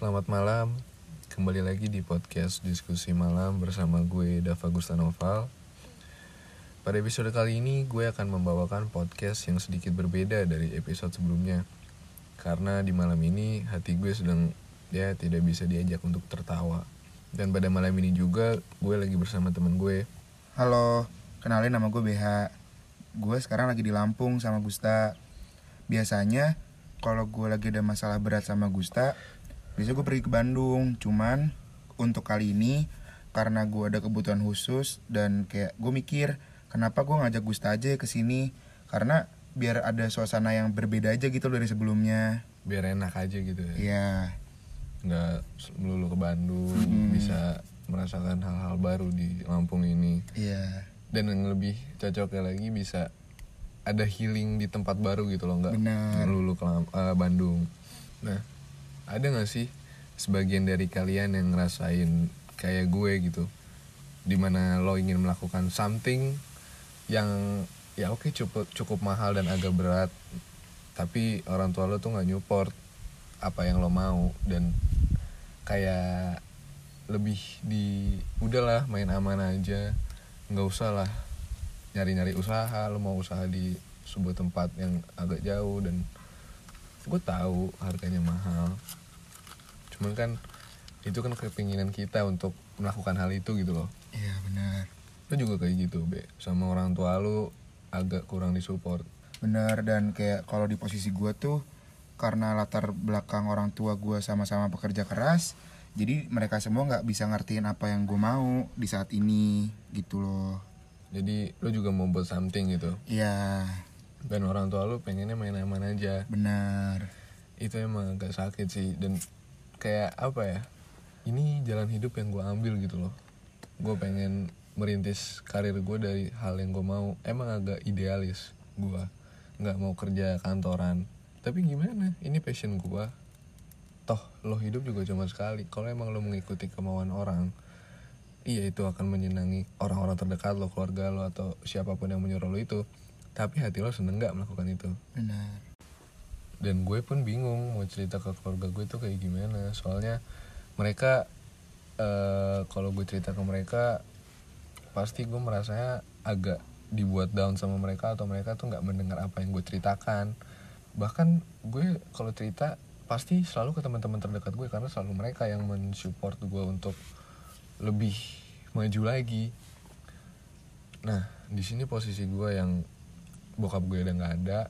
selamat malam. Kembali lagi di podcast Diskusi Malam bersama gue Dava Gustanoval. Pada episode kali ini gue akan membawakan podcast yang sedikit berbeda dari episode sebelumnya. Karena di malam ini hati gue sedang ya tidak bisa diajak untuk tertawa. Dan pada malam ini juga gue lagi bersama teman gue. Halo, kenalin nama gue BH. Gue sekarang lagi di Lampung sama Gusta. Biasanya kalau gue lagi ada masalah berat sama Gusta, biasanya gue pergi ke Bandung. Cuman untuk kali ini karena gue ada kebutuhan khusus dan kayak gue mikir kenapa gue ngajak Gusta aja ke sini karena biar ada suasana yang berbeda aja gitu dari sebelumnya. Biar enak aja gitu ya. Iya, Nggak melulu ke Bandung, Mm-mm. bisa merasakan hal-hal baru di Lampung ini. iya, dan yang lebih cocoknya lagi bisa ada healing di tempat baru gitu loh nggak Benar. melulu ke Lam- eh, Bandung nah ada nggak sih sebagian dari kalian yang ngerasain kayak gue gitu? Di mana lo ingin melakukan something yang ya oke cukup cukup mahal dan agak berat tapi orang tua lo tuh nggak nyupport apa yang lo mau dan kayak lebih di udahlah main aman aja nggak usah lah nyari-nyari usaha lo mau usaha di sebuah tempat yang agak jauh dan gue tahu harganya mahal. Cuman kan itu kan kepinginan kita untuk melakukan hal itu gitu loh. Iya benar. lo juga kayak gitu be. Sama orang tua lo agak kurang disupport. Bener dan kayak kalau di posisi gue tuh karena latar belakang orang tua gue sama-sama pekerja keras, jadi mereka semua nggak bisa ngertiin apa yang gue mau di saat ini gitu loh. jadi lo juga mau buat something gitu? Iya, dan orang tua lo pengennya main aman aja. Benar. itu emang agak sakit sih. Dan kayak apa ya ini jalan hidup yang gue ambil gitu loh. Gue pengen merintis karir gue dari hal yang gue mau. Emang agak idealis gue nggak mau kerja kantoran. Tapi gimana? Ini passion gue toh lo hidup juga cuma sekali. Kalau emang lo mengikuti kemauan orang iya itu akan menyenangi orang-orang terdekat lo keluarga lo atau siapa pun yang menyuruh lo itu tapi hati lo seneng nggak melakukan itu? Benar. dan gue pun bingung mau cerita ke keluarga gue tuh kayak gimana. Soalnya mereka eh kalau gue cerita ke mereka pasti gue merasanya agak dibuat down sama mereka atau mereka tuh nggak mendengar apa yang gue ceritakan. Bahkan gue kalau cerita pasti selalu ke teman-teman terdekat gue karena selalu mereka yang mensupport gue untuk lebih maju lagi. Nah di sini posisi gue yang bokap gue udah nggak ada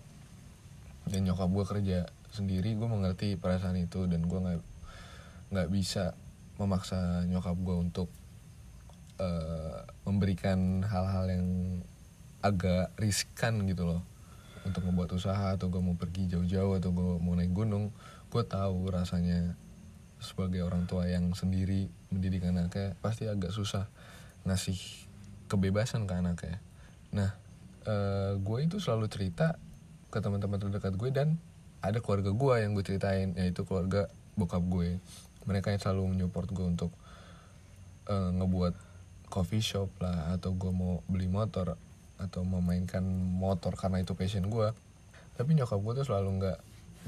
dan nyokap gue kerja sendiri gue mengerti perasaan itu dan gue nggak nggak bisa memaksa nyokap gue untuk eh, memberikan hal-hal yang agak riskan gitu loh. Untuk membuat usaha atau gue mau pergi jauh-jauh atau gue mau naik gunung gue tahu rasanya sebagai orang tua yang sendiri mendidik anaknya pasti agak susah ngasih kebebasan ke anaknya. Nah eh, gue itu selalu cerita ke teman-teman terdekat gue dan ada keluarga gue yang gue ceritain yaitu keluarga bokap gue mereka yang selalu menyupport gue untuk eh, ngebuat coffee shop lah atau gue mau beli motor atau memainkan motor karena itu passion gue tapi nyokap gue tuh selalu nggak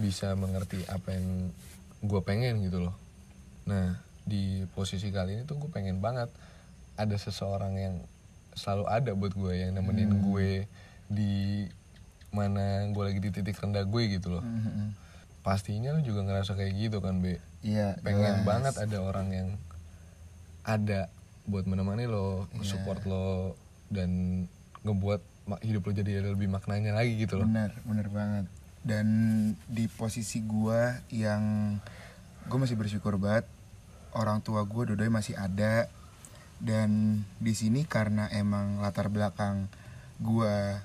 bisa mengerti apa yang gue pengen gitu loh. Nah di posisi kali ini tuh gue pengen banget ada seseorang yang selalu ada buat gue yang nemenin Hmm. gue di mana gue lagi di titik rendah gue gitu loh Mhm. pastinya lu juga ngerasa kayak gitu kan be Iya. pengen jelas. banget ada orang yang ada buat menemani lo Iya. support lo dan ngebuat hidup lo jadi ada lebih maknanya lagi gitu loh Benar, benar banget. Dan di posisi gua yang gue masih bersyukur banget orang tua gue dua masih ada dan di sini karena emang latar belakang gua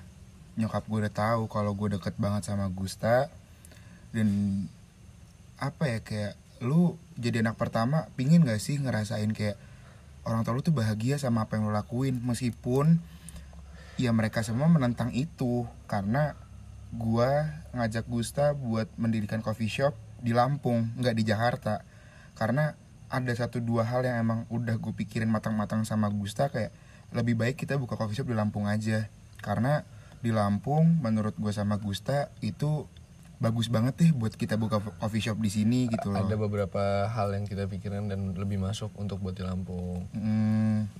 nyokap gue udah tahu kalau gue deket banget sama Gusta. Dan apa ya kayak lu jadi anak pertama pingin gak sih ngerasain kayak orang tua lu tuh bahagia sama apa yang lu lakuin? Meskipun ya mereka semua menentang itu. Karena gua ngajak Gusta buat mendirikan coffee shop di Lampung nggak di Jakarta. Karena ada satu dua hal yang emang udah gue pikirin matang-matang sama Gusta kayak lebih baik kita buka coffee shop di Lampung aja. Karena di Lampung menurut gue sama Gusta itu bagus banget deh buat kita buka coffee shop di sini gitu loh. Ada beberapa hal yang kita pikirin dan lebih masuk untuk buat di Lampung. Hmm,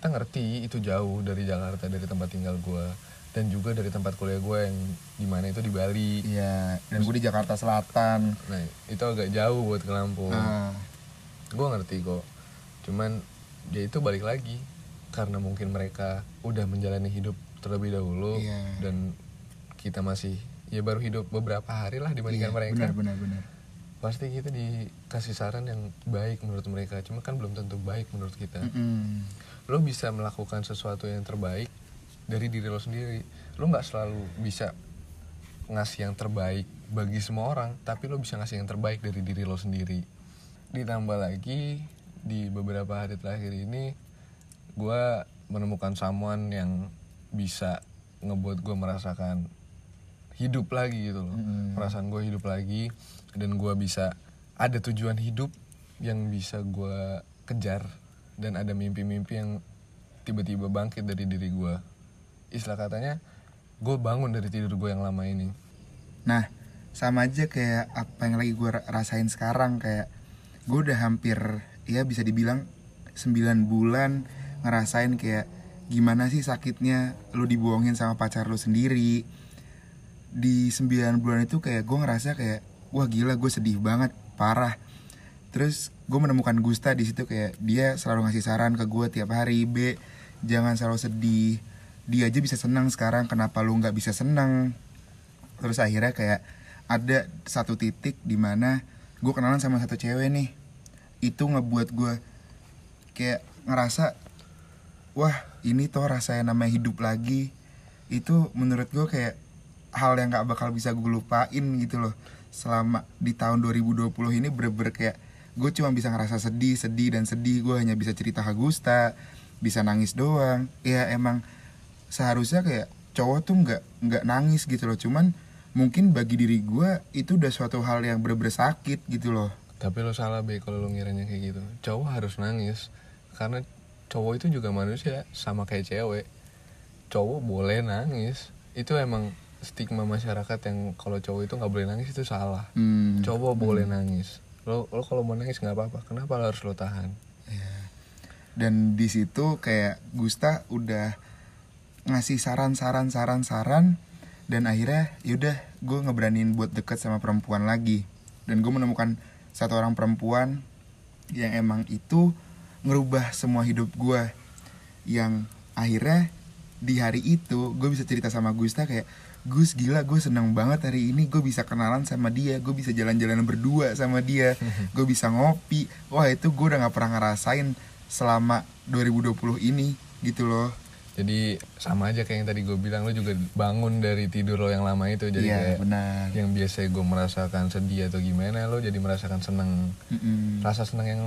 kita ngerti itu jauh dari Jakarta dari tempat tinggal gue dan juga dari tempat kuliah gue yang di mana itu di Bali. Iya dan gue di Jakarta Selatan. Nah itu agak jauh buat ke Lampung. Nah, gue ngerti kok. Cuman ya itu balik lagi. Karena mungkin mereka udah menjalani hidup terlebih dahulu Iya. dan kita masih ya baru hidup beberapa hari lah dibandingkan iya, mereka. benar benar benar. Pasti kita dikasih saran yang baik menurut mereka. Cuma kan belum tentu baik menurut kita. Mm-mm. lo bisa melakukan sesuatu yang terbaik dari diri lo sendiri. Lo nggak selalu bisa ngasih yang terbaik bagi semua orang tapi lo bisa ngasih yang terbaik dari diri lo sendiri ditambah lagi di beberapa hari terakhir ini gue menemukan someone yang bisa ngebuat gue merasakan hidup lagi gitu loh. Mm-mm. perasaan gue hidup lagi dan gue bisa ada tujuan hidup yang bisa gue kejar dan ada mimpi-mimpi yang tiba-tiba bangkit dari diri gue istilah katanya gue bangun dari tidur gue yang lama ini. Nah, sama aja kayak apa yang lagi gue rasain sekarang kayak gue udah hampir ya bisa dibilang 9 bulan ngerasain kayak gimana sih sakitnya lu dibohongin sama pacar lu sendiri. Di 9 bulan itu kayak gue ngerasa kayak wah gila gue sedih banget, parah. Terus gue menemukan Gusta di situ kayak dia selalu ngasih saran ke gue tiap hari, B jangan selalu sedih. Dia aja bisa senang sekarang, kenapa lu nggak bisa senang? terus akhirnya kayak ada satu titik di mana gue kenalan sama satu cewek nih. Itu ngebuat gue kayak ngerasa wah ini tuh rasanya namanya hidup lagi. Itu menurut gue kayak hal yang gak bakal bisa gue lupain gitu loh. Selama di tahun 2020 ini bener-bener kayak gue cuma bisa ngerasa sedih sedih dan sedih. Gue hanya bisa cerita ke Gusta bisa nangis doang. Ya emang seharusnya kayak cowok tuh nggak nggak nangis gitu loh. Cuman mungkin bagi diri gue itu udah suatu hal yang bener-bener sakit gitu loh. Tapi lo salah be kalau lo ngiranya kayak gitu. Cowok harus nangis karena cowok itu juga manusia sama kayak cewek. Cowok boleh nangis. Itu emang stigma masyarakat yang kalau cowok itu nggak boleh nangis itu salah. Hmm, cowok boleh nangis. Lo lo kalau mau nangis nggak apa-apa. Kenapa lo harus lo tahan? Ya. dan di situ kayak Gusta udah ngasih saran-saran saran-saran dan akhirnya yaudah gue ngeberanin buat deket sama perempuan lagi. Dan gue menemukan satu orang perempuan yang emang itu ngerubah semua hidup gue yang akhirnya di hari itu gue bisa cerita sama Gusta kayak Gus gila gue seneng banget hari ini. Gue bisa kenalan sama dia. Gue bisa jalan-jalan berdua sama dia. Gue bisa ngopi. Wah itu gue udah nggak pernah ngerasain selama 2020 ini gitu loh jadi sama aja kayak yang tadi gue bilang lo juga bangun dari tidur lo yang lama itu. Jadi iya kayak yang biasa gue merasakan sedih atau gimana lo jadi merasakan seneng. Mm-mm. rasa seneng yang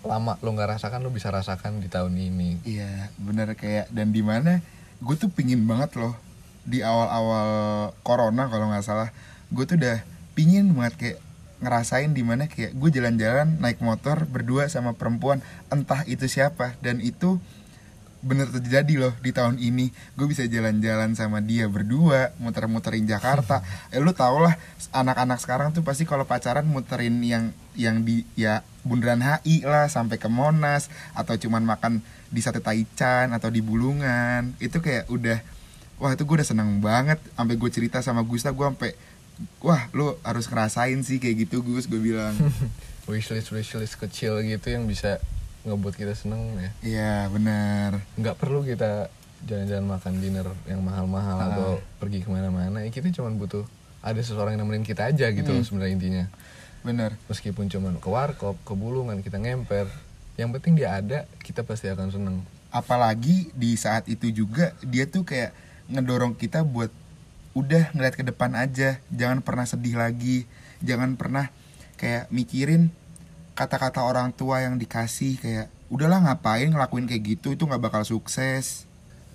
lama lo nggak rasakan lo bisa rasakan di tahun ini. Iya bener kayak dan di mana gue tuh pingin banget loh di awal-awal corona kalau nggak salah gue tuh udah pingin banget kayak ngerasain di mana kayak gue jalan-jalan naik motor berdua sama perempuan entah itu siapa. Dan itu bener terjadi loh di tahun ini. Gue bisa jalan-jalan sama dia berdua muter-muterin Jakarta. Eh lu tau lah anak-anak sekarang tuh pasti kalau pacaran muterin yang yang di ya bundaran HI lah sampai ke Monas atau cuman makan di sate Taichan atau di Bulungan. Itu kayak udah wah itu gue udah seneng banget. Sampai gue cerita sama Gusta gue sampai wah lu harus ngerasain sih kayak gitu Gus gue bilang. Wishlist wishlist kecil gitu yang bisa ngebuat kita seneng ya. Iya benar nggak perlu kita jalan-jalan makan dinner yang mahal-mahal Ah. atau pergi ke mana-mana. Ya kita cuma butuh ada seseorang yang nemenin kita aja gitu Hmm. sebenarnya intinya. Benar meskipun cuma ke warkop ke bulungan kita ngemper. Yang penting dia ada kita pasti akan seneng. Apalagi di saat itu juga dia tuh kayak ngedorong kita buat udah ngeliat ke depan aja. Jangan pernah sedih lagi. Jangan pernah kayak mikirin kata-kata orang tua yang dikasih kayak udahlah ngapain ngelakuin kayak gitu itu nggak bakal sukses.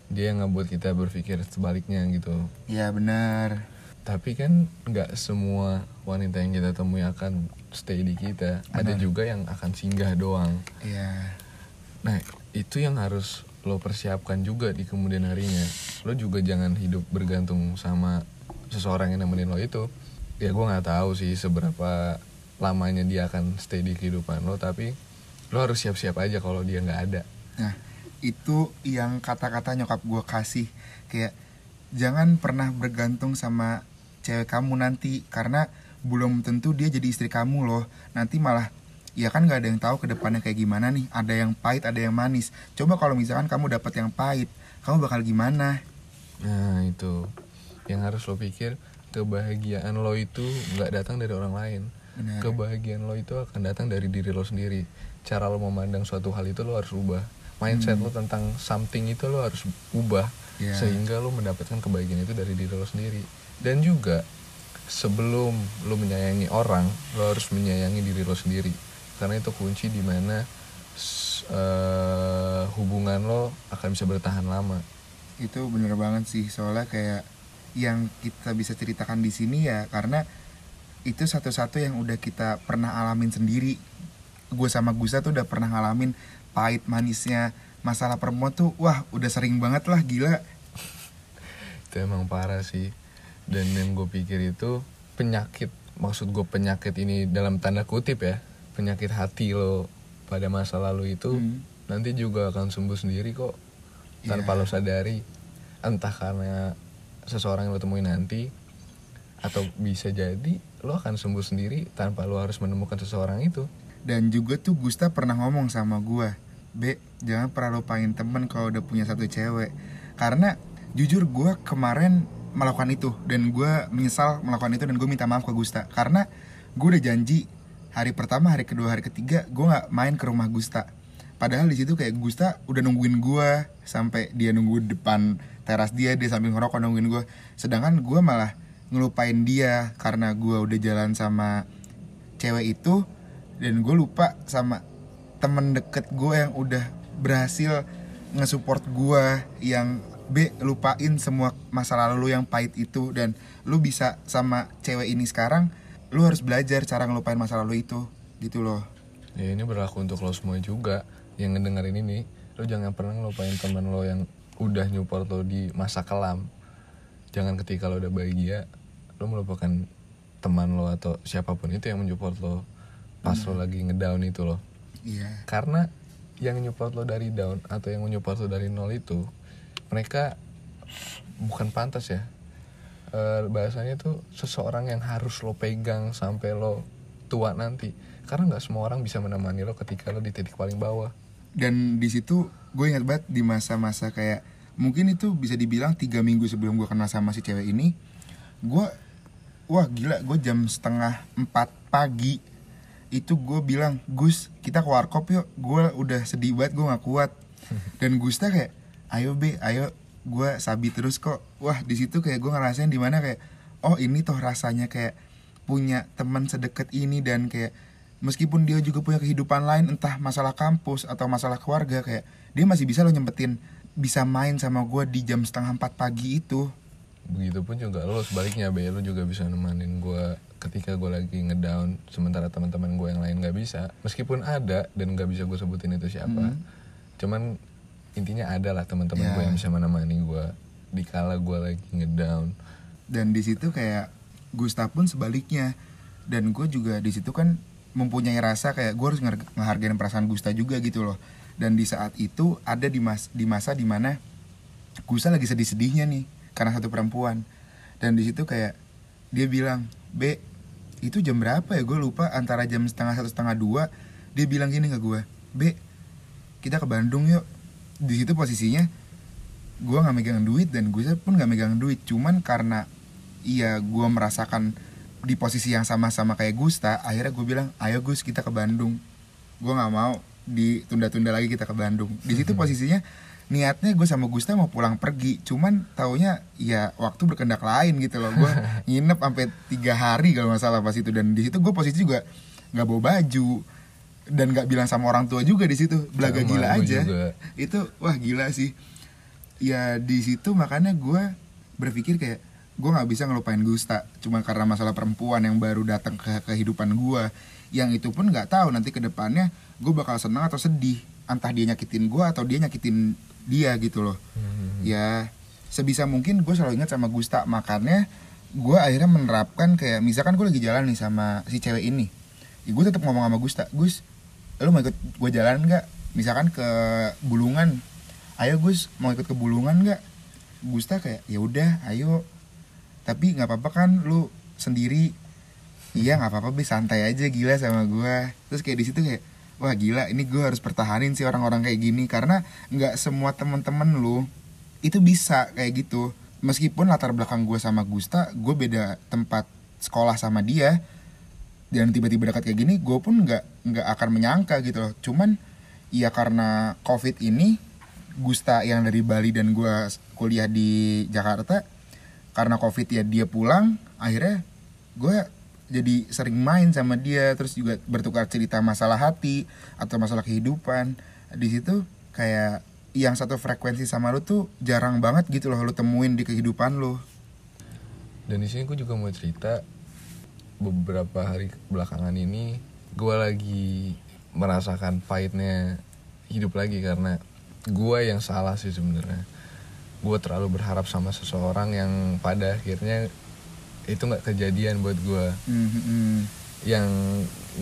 Dia yang ngebuat kita berpikir sebaliknya gitu. Ya benar. Tapi kan nggak semua wanita yang kita temui akan stay di kita. Ada juga yang akan singgah doang. Ya nah itu yang harus lo persiapkan juga di kemudian harinya. Lo juga jangan hidup bergantung sama seseorang yang nemenin lo itu. Ya gue nggak tahu sih seberapa lamanya dia akan stay di kehidupan lo tapi lo harus siap-siap aja kalau dia nggak ada Nah, itu yang kata-kata nyokap gue kasih kayak jangan pernah bergantung sama cewek kamu nanti karena belum tentu dia jadi istri kamu loh. Nanti malah ya kan nggak ada yang tahu ke depannya kayak gimana nih. Ada yang pahit, ada yang manis. Coba kalau misalkan kamu dapat yang pahit, kamu bakal gimana? nah itu yang harus lo pikir kebahagiaan lo itu nggak datang dari orang lain Benar. kebahagiaan lo itu akan datang dari diri lo sendiri. Cara lo memandang suatu hal itu lo harus ubah. Mindset lo tentang something itu lo harus ubah Ya. sehingga lo mendapatkan kebahagiaan itu dari diri lo sendiri. Dan juga sebelum lo menyayangi orang lo harus menyayangi diri lo sendiri. Karena itu kunci di mana s- eh, hubungan lo akan bisa bertahan lama. Itu bener banget sih. Soalnya kayak yang kita bisa ceritakan di sini ya karena itu satu-satu yang udah kita pernah alamin sendiri. Gue sama Gusta tuh udah pernah ngalamin pahit manisnya masalah perempuan tuh wah udah sering banget lah gila. itu emang parah sih dan yang gue pikir itu penyakit maksud gue penyakit ini dalam tanda kutip ya penyakit hati lo pada masa lalu itu Hmm. nanti juga akan sembuh sendiri kok tanpa Iya. lo sadari entah karena seseorang yang lo temuin nanti atau bisa jadi lo akan sembuh sendiri tanpa lo harus menemukan seseorang itu. Dan juga tuh Gusta pernah ngomong sama gue Be, jangan pernah lupain temen kalau udah punya satu cewek. Karena jujur gue kemarin melakukan itu Dan gue menyesal melakukan itu dan gue minta maaf ke Gusta. Karena gue udah janji hari pertama, hari kedua, hari ketiga gue nggak main ke rumah Gusta. Padahal di situ kayak Gusta udah nungguin gue Sampai dia nunggu depan teras dia, dia sambil ngerokok nungguin gue Sedangkan gue malah ngelupain dia Karena gue udah jalan sama cewek itu dan gue lupa sama temen deket gue yang udah berhasil ngesupport gue yang B lupain semua masa lalu lu yang pahit itu dan lu bisa sama cewek ini sekarang lu harus belajar cara ngelupain masa lalu itu gitu loh. Ya ini berlaku untuk lo semua juga yang ngedengerin ini. Lo jangan pernah ngelupain teman lo yang udah nyupport lo di masa kelam. Jangan ketika lo udah bahagia lo melupakan teman lo atau siapa pun itu yang menyupport lo pas lo lagi ngedown itu lo. Iya. Karena yang nyupport lo dari down atau yang menyupport lo dari nol itu mereka bukan pantas ya. Eh, bahasanya tuh seseorang yang harus lo pegang sampai lo tua nanti. Karena nggak semua orang bisa menemani lo ketika lo di titik paling bawah. Dan di situ gue ingat banget di masa-masa kayak mungkin itu bisa dibilang tiga minggu sebelum gue kenal sama si cewek ini gue wah gila gue jam setengah empat pagi. Itu gue bilang Gus kita ke warkop yuk. Gue udah sedih banget gue nggak kuat. Dan Gusta kayak ayo be ayo. Gue sabi terus kok. Wah di situ kayak gue ngerasain di mana kayak oh ini toh rasanya kayak punya teman sedekat ini dan kayak meskipun dia juga punya kehidupan lain entah masalah kampus atau masalah keluarga kayak dia masih bisa lo nyempetin bisa main sama gue di jam setengah empat pagi itu begitupun juga lo sebaliknya be. Lo juga bisa nemenin gue ketika gue lagi ngedown sementara teman-teman gue yang lain nggak bisa. Meskipun ada dan nggak bisa gue sebutin itu siapa Hmm. cuman intinya ada lah teman-teman Ya. gue yang bisa menemani gue di kala gue lagi ngedown. Dan di situ kayak Gusta pun sebaliknya. Dan gue juga di situ kan mempunyai rasa kayak gue harus nge- ngehargain perasaan Gusta juga gitu loh. Dan di saat itu ada di mas di masa di mana Gusta lagi sedih-sedihnya nih karena satu perempuan. Dan di situ kayak dia bilang B itu jam berapa ya? Gue lupa antara jam setengah satu setengah dua dia bilang gini ke gue B kita ke Bandung yuk di situ posisinya gue nggak megang duit dan gue pun nggak megang duit. Cuman karena iya gue merasakan di posisi yang sama-sama kayak Gusta akhirnya gue bilang ayo Gus kita ke Bandung gue nggak mau ditunda-tunda lagi kita ke Bandung di situ posisinya niatnya gue sama Gusta mau pulang pergi. Cuman taunya ya waktu berkendak lain gitu loh. Gue nginep sampai tiga hari kalau nggak salah pas itu. Dan di situ gue posisi juga nggak bawa baju. Dan nggak bilang sama orang tua juga di situ. Belaga gila aja. juga. itu wah gila sih. Ya di situ makanya gue berpikir kayak gue nggak bisa ngelupain Gusta. Cuma karena masalah perempuan yang baru datang ke kehidupan gue yang itu pun nggak tahu nanti ke depannya gue bakal senang atau sedih. Entah dia nyakitin gue atau dia nyakitin dia gitu loh. Hmm. ya sebisa mungkin gue selalu ingat sama Gusta makanya gue akhirnya menerapkan kayak misalkan gue lagi jalan nih sama si cewek ini ya gue tetap ngomong sama Gusta Gus lu mau ikut gue jalan nggak? Misalkan ke Bulungan. Ayo Gus mau ikut ke Bulungan nggak? Gusta kayak ya udah ayo. Tapi nggak apa-apa kan lu sendiri? Iya nggak apa-apa be santai aja gila sama gue terus kayak di situ kayak wah gila ini gue harus pertahanin sih orang-orang kayak gini karena nggak semua temen-temen lu itu bisa kayak gitu. Meskipun latar belakang gue sama Gusta gue beda tempat sekolah sama dia dan tiba-tiba dekat kayak gini gue pun nggak nggak akan menyangka gitu loh. Cuman ya karena covid ini Gusta yang dari Bali dan gue kuliah di Jakarta karena covid ya dia pulang akhirnya gue jadi sering main sama dia terus juga bertukar cerita masalah hati atau masalah kehidupan. Di situ kayak yang satu frekuensi sama lu tuh jarang banget gitu loh lu temuin di kehidupan lu. Dan di sini gue juga mau cerita beberapa hari belakangan ini gue lagi merasakan pahitnya hidup lagi karena gue yang salah sih sebenarnya. Gue terlalu berharap sama seseorang yang pada akhirnya itu nggak kejadian buat gue mm -hmm. yang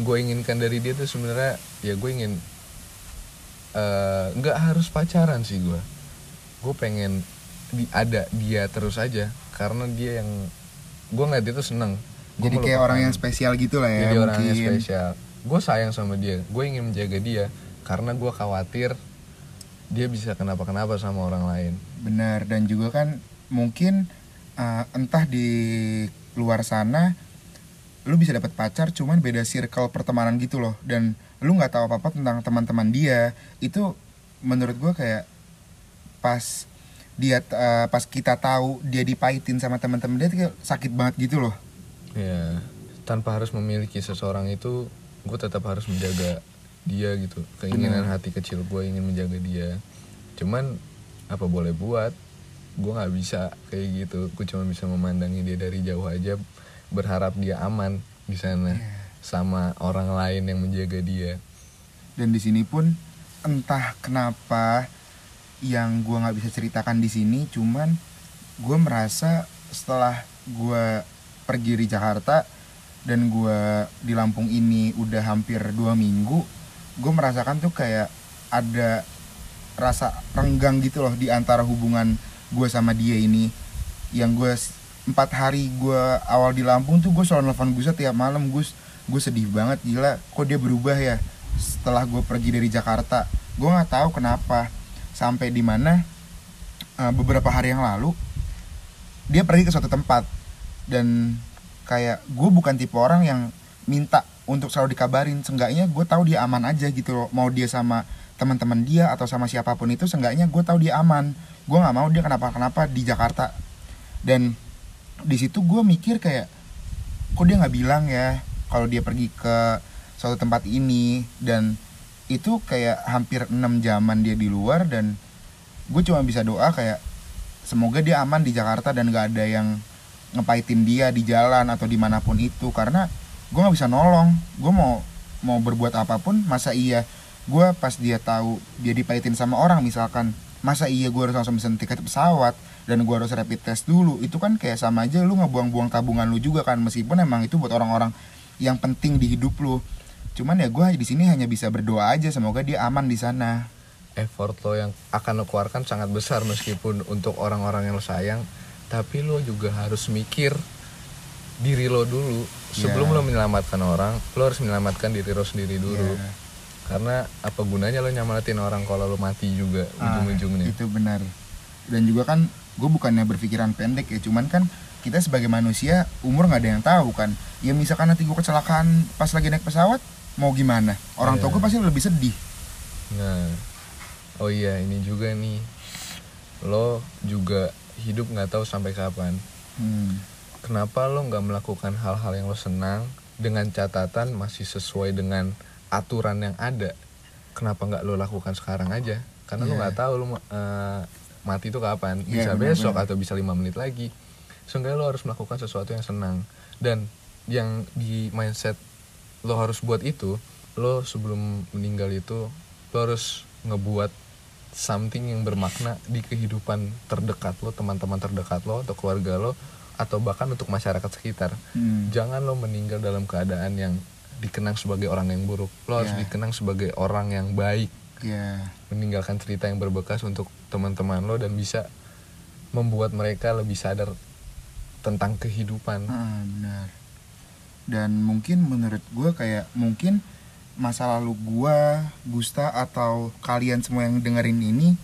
gue inginkan dari dia tuh sebenarnya ya gue ingin eh, nggak harus pacaran sih gue gue pengen di, ada dia terus aja. Karena dia yang gue ngeliat dia tuh seneng. Gua jadi kayak orang yang spesial gitu lah ya jadi orang yang spesial. Gue sayang sama dia. Gue ingin menjaga dia. Karena gue khawatir dia bisa kenapa kenapa sama orang lain. Benar. Dan juga kan mungkin uh, entah di luar sana lu bisa dapat pacar cuman beda circle pertemanan gitu loh. Dan lu nggak tahu apa-apa tentang teman-teman dia. Itu menurut gua kayak pas dia uh, pas kita tahu dia dipahitin sama teman-teman dia kayak sakit banget gitu loh. Ya tanpa harus memiliki seseorang itu gue tetap harus menjaga dia gitu. Keinginan Benar. hati kecil gue ingin menjaga dia. Cuman apa boleh buat gue nggak bisa kayak gitu gue cuma bisa memandangi dia dari jauh aja berharap dia aman di sana Iya. sama orang lain yang menjaga dia dan di sini pun entah kenapa yang gua nggak bisa ceritakan di sini cuman gue merasa setelah gua pergi di Jakarta dan gua di Lampung ini udah hampir dua minggu gue merasakan tuh kayak ada rasa renggang gitu loh di antara hubungan gue sama dia ini yang gue empat hari gue awal di Lampung tuh gue selalu nelfon Gus tiap malam Gus gue sedih banget gila kok dia berubah ya setelah gue pergi dari Jakarta? Gue nggak tahu kenapa. Sampai di mana uh, beberapa hari yang lalu dia pergi ke suatu tempat dan kayak gue bukan tipe orang yang minta untuk selalu dikabarin. Seenggaknya gue tahu dia aman aja gitu loh mau dia sama teman-teman dia atau sama siapa pun itu seenggaknya gue tahu dia aman. Gue nggak mau dia kenapa-kenapa di Jakarta. Dan di situ gue mikir kayak kok dia nggak bilang ya kalau dia pergi ke suatu tempat ini? Dan itu kayak hampir 6 jaman dia di luar dan gue cuma bisa doa kayak semoga dia aman di Jakarta dan gak ada yang ngepahitin dia di jalan atau di mana pun itu. Karena gue nggak bisa nolong. Gue mau mau berbuat apa pun masa iya gue pas dia tahu dia dipahitin sama orang misalkan masa iya gue harus langsung pesen tiket pesawat dan gue harus rapid test dulu? Itu kan kayak sama aja lu ngebuang-buang tabungan lu juga kan meskipun emang itu buat orang-orang yang penting di hidup lu. Cuman ya gue di sini hanya bisa berdoa aja semoga dia aman di sana. Effort lo yang akan lo keluarkan sangat besar meskipun untuk orang-orang yang lo sayang tapi lo juga harus mikir diri lo dulu. Sebelum Ya. lo menyelamatkan orang lo harus menyelamatkan diri lo sendiri dulu. Ya. Karena apa gunanya lo nyamalatin orang kalau lo mati juga Ah, ujung-ujungnya? itu benar. Dan juga kan gue bukannya berpikiran pendek ya cuman kan kita sebagai manusia umur nggak ada yang tahu kan. Ya misalkan nanti gue kecelakaan pas lagi naik pesawat mau gimana? Orang tua Iya. gue pasti lebih sedih. Nah oh iya ini juga nih. Lo juga hidup nggak tahu sampai kapan. Hmm, kenapa lo nggak melakukan hal-hal yang lo senang dengan catatan masih sesuai dengan aturan yang ada kenapa nggak lo lakukan sekarang aja karena lo Iya. nggak tahu lo eh, mati itu kapan Iya, bisa benar-benar. besok atau bisa lima menit lagi sehingga lo harus melakukan sesuatu yang senang dan yang di mindset lo harus buat itu lo sebelum meninggal itu lo harus ngebuat something yang bermakna di kehidupan terdekat lo teman-teman terdekat lo atau keluarga lo atau bahkan untuk masyarakat sekitar Hmm. jangan lo meninggal dalam keadaan yang dikenang sebagai orang yang buruk. Lo harus Ya. dikenang sebagai orang yang baik. Ya meninggalkan cerita yang berbekas untuk teman-teman lo dan bisa membuat mereka lebih sadar tentang kehidupan. Ah, benar. Dan mungkin menurut gue kayak mungkin masa lalu gue Gusta atau kalian semua yang dengerin ini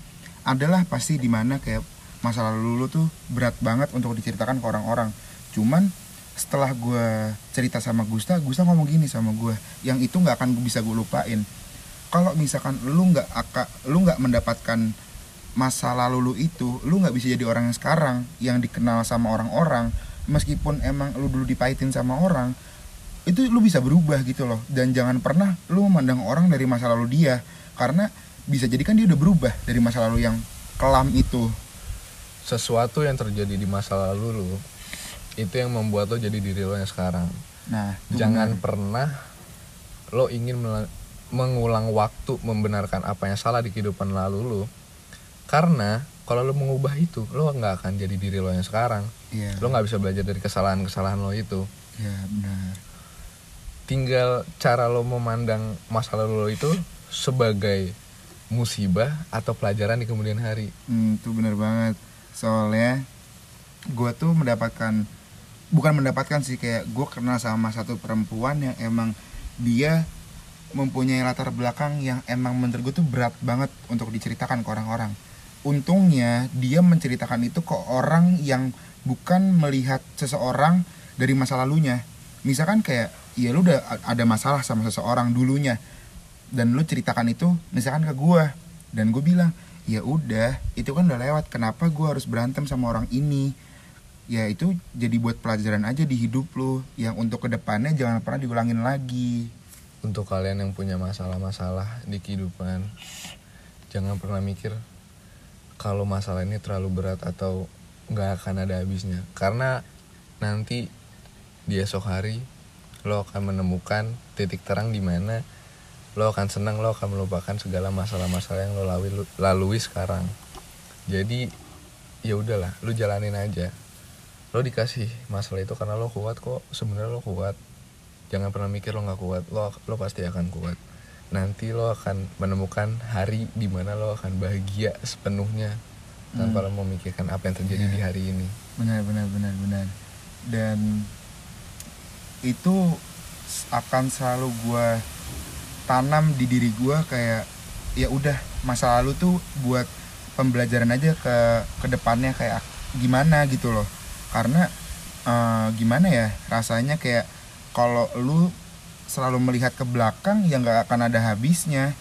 adalah pasti di mana kayak masa lalu lu tuh berat banget untuk diceritakan ke orang-orang. Cuman setelah gue cerita sama Gusta Gusta ngomong gini sama gue yang itu nggak akan bisa gue lupain. Kalau misalkan lu nggak aka lu nggak mendapatkan masa lalu lu itu lu nggak bisa jadi orang yang sekarang yang dikenal sama orang-orang meskipun emang lu dulu dipahitin sama orang itu lu bisa berubah gitu loh. Dan jangan pernah lu memandang orang dari masa lalu dia karena bisa jadi kan dia udah berubah dari masa lalu yang kelam itu. Sesuatu yang terjadi di masa lalu lo itu yang membuat lo jadi diri lo yang sekarang. Nah jangan benar. pernah lo ingin mengulang waktu membenarkan apa yang salah di kehidupan lalu lo. Karena kalau lo mengubah itu lo nggak akan jadi diri lo yang sekarang. Iya. Lo nggak bisa belajar dari kesalahan-kesalahan lo itu. Iya benar. Tinggal cara lo memandang masa lalu lo itu sebagai musibah atau pelajaran di kemudian hari. Hmm, itu bener banget. Soalnya gue tuh mendapatkan bukan mendapatkan sih kayak gue kenal sama satu perempuan yang emang dia mempunyai latar belakang yang emang menurut gue tuh berat banget untuk diceritakan ke orang-orang. Untungnya dia menceritakan itu ke orang yang bukan melihat seseorang dari masa lalunya. Misalkan kayak ya lu udah ada masalah sama seseorang dulunya dan lu ceritakan itu misalkan ke gue dan gue bilang ya udah itu kan udah lewat kenapa gue harus berantem sama orang ini ya itu jadi buat pelajaran aja di hidup lu. Yang untuk ke depannya jangan pernah diulangin lagi. Untuk kalian yang punya masalah-masalah di kehidupan jangan pernah mikir kalau masalah ini terlalu berat atau nggak akan ada habisnya. Karena nanti di esok hari lo akan menemukan titik terang di mana lo akan senang lo akan melupakan segala masalah-masalah yang lo lalui, lalui sekarang. Jadi ya udahlah lo jalanin aja lo dikasih masalah itu karena lo kuat kok sebenarnya lo kuat. Jangan pernah mikir lo nggak kuat lo lo pasti akan kuat. Nanti lo akan menemukan hari di mana lo akan bahagia sepenuhnya tanpa lo memikirkan apa yang terjadi Iya. di hari ini. Benar benar benar benar. Dan itu akan selalu gue tanam di diri gue kayak ya udah masa lalu tuh buat pembelajaran aja ke ke depannya kayak gimana? gitu loh karena eh, gimana ya rasanya kayak kalau lu selalu melihat ke belakang ya nggak akan ada habisnya.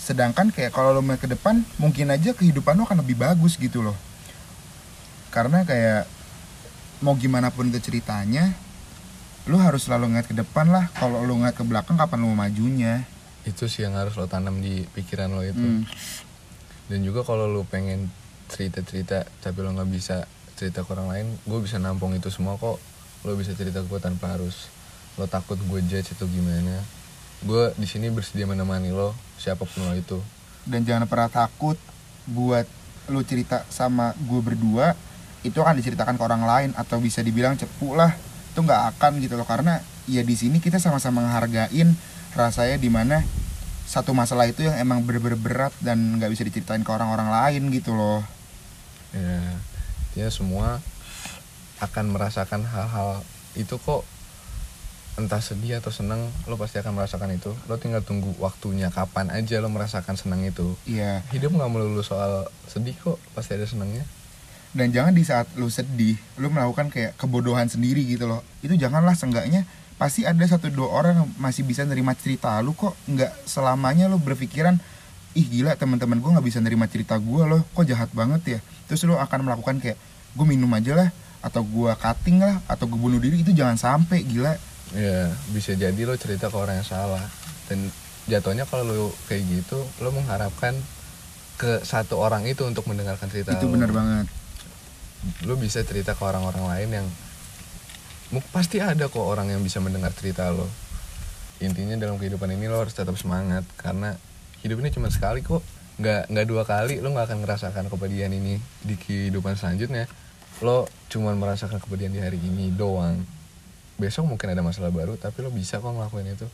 Sedangkan kayak kalau lu melihat ke depan mungkin aja kehidupan lu akan lebih bagus gitu loh. Karena kayak mau gimana pun itu ceritanya lu harus selalu ngeliat ke depan lah. Kalau lu ngeliat ke belakang kapan lu mau majunya? Itu sih yang harus lo tanam di pikiran lo itu. Hmm. dan juga kalau lo pengen cerita cerita tapi lo nggak bisa cerita ke orang lain gue bisa nampung itu semua kok. Lo bisa cerita gue tanpa harus lo takut gue judge itu gimana. Gue di sini bersedia menemani lo siapa pun lo itu. Dan jangan pernah takut buat lu cerita sama gue berdua itu akan diceritakan ke orang lain atau bisa dibilang cepu lah. Itu nggak akan gitu loh karena ya di sini kita sama-sama ngehargain rasanya di mana satu masalah itu yang emang bener-bener berat dan nggak bisa diceritain ke orang-orang lain gitu loh. Ya dia semua akan merasakan hal-hal itu kok. Entah sedih atau senang lo pasti akan merasakan itu. Lo tinggal tunggu waktunya kapan aja lo merasakan senang itu. Iya. Hidup nggak melulu soal sedih kok pasti ada senangnya dan jangan di saat lu sedih lu melakukan kayak kebodohan sendiri gitu loh. Itu janganlah seenggaknya pasti ada satu dua orang yang masih bisa nerima cerita lu kok. Nggak selamanya lu berpikiran ih gila teman-teman gue nggak bisa nerima cerita gue loh. Kok jahat banget ya terus lu akan melakukan kayak gue minum aja lah atau gue cutting lah atau gue bunuh diri itu jangan sampai gila. Ya bisa jadi lo cerita ke orang yang salah. Dan jatuhnya kalau lo kayak gitu lo mengharapkan ke satu orang itu untuk mendengarkan cerita itu benar banget. Lo bisa cerita ke orang-orang lain yang pasti ada kok orang yang bisa mendengar cerita lo. Intinya dalam kehidupan ini lo harus tetap semangat karena hidup ini cuma sekali kok nggak nggak dua kali lo nggak akan ngerasakan kepedihan ini di kehidupan selanjutnya. Lo cuman merasakan kepedihan di hari ini doang. Besok mungkin ada masalah baru tapi lo bisa kok ngelakuin itu.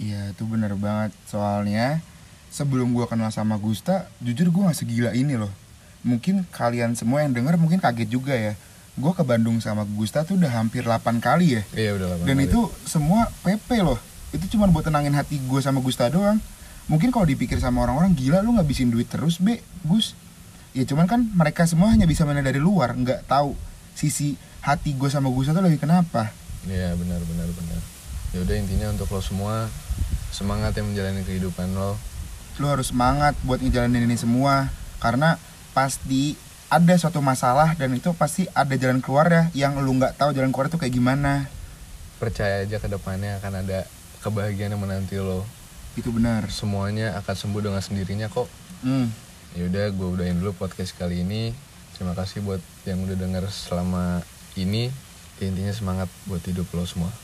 Iya itu bener banget. Soalnya sebelum gue kenal sama Gusta Jujur gue gak segila ini loh. Mungkin kalian semua yang denger mungkin kaget juga ya. Gue ke Bandung sama Gusta tuh udah hampir 8 kali ya. Iya udah lah Dan itu semua PP loh. Itu cuma buat tenangin hati gue sama Gusta doang Mungkin kalau dipikir sama orang-orang Gila lu ngabisin duit terus be Gus. Ya cuman kan mereka semua hanya bisa melihat dari luar nggak tahu sisi hati gue sama Gusta tuh lagi kenapa. Iya benar benar benar. Ya udah intinya untuk lo semua semangat yang menjalani kehidupan lo. Lu harus semangat buat ngejalanin ini semua karena pasti ada suatu masalah dan itu pasti ada jalan keluar ya yang lu nggak tahu jalan keluar itu kayak gimana. Percaya aja ke depannya akan ada kebahagiaan yang menanti lo itu benar. Semuanya akan sembuh dengan sendirinya kok. Hmm. ya udah gue udahin dulu podcast kali ini. Terima kasih buat yang udah denger selama ini. Ya, intinya semangat buat hidup lo semua